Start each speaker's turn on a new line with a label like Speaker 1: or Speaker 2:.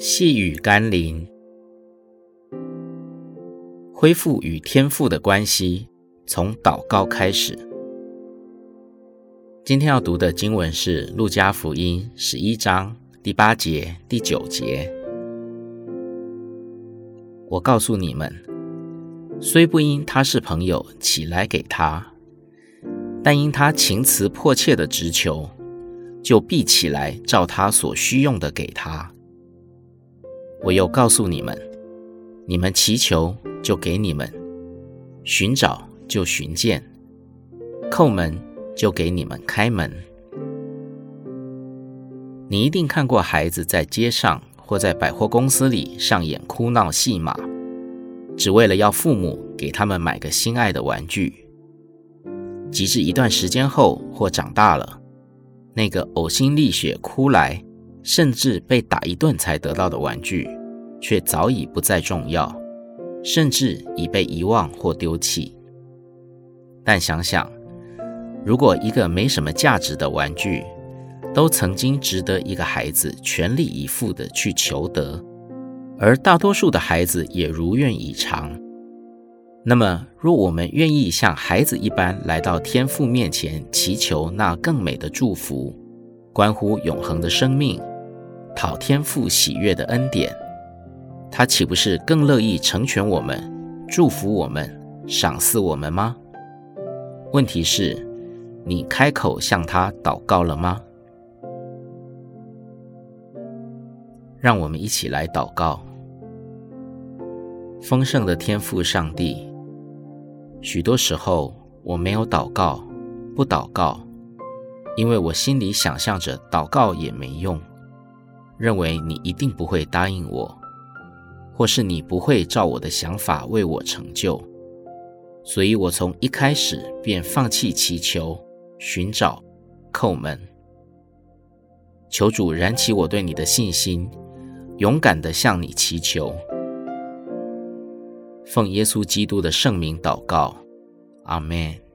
Speaker 1: 细雨甘霖，恢复与天父的关系，从祷告开始。今天要读的经文是《路加福音》十一章第八节、第九节。我告诉你们，虽不因他是朋友起来给他，但因他情辞迫切的直求，就必起来照他所需用的给他。我又告诉你们：你们祈求，就给你们；寻找，就寻见；叩门，就给你们开门。你一定看过孩子在街上或在百货公司里上演哭闹戏码，只为了要父母给他们买个心爱的玩具。及至一段时间后或长大了，那个呕心沥血哭来。甚至被打一顿才得到的玩具，却早已不再重要，甚至已被遗忘或丢弃。但想想，如果一个没什么价值的玩具，都曾经值得一个孩子全力以赴地去求得，而大多数的孩子也如愿以偿，那么，若我们愿意像孩子一般来到天父面前祈求那更美的祝福，关乎永恒的生命，讨天父喜悦的恩典，他岂不是更乐意成全我们、祝福我们、赏赐我们吗？问题是，你开口向他祷告了吗？让我们一起来祷告。丰盛的天赋上帝，许多时候我没有祷告，不祷告，因为我心里想象着祷告也没用。认为你一定不会答应我，或是你不会照我的想法为我成就，所以我从一开始便放弃祈求、寻找、叩门。求主燃起我对你的信心，勇敢地向你祈求。奉耶稣基督的圣名祷告，阿门。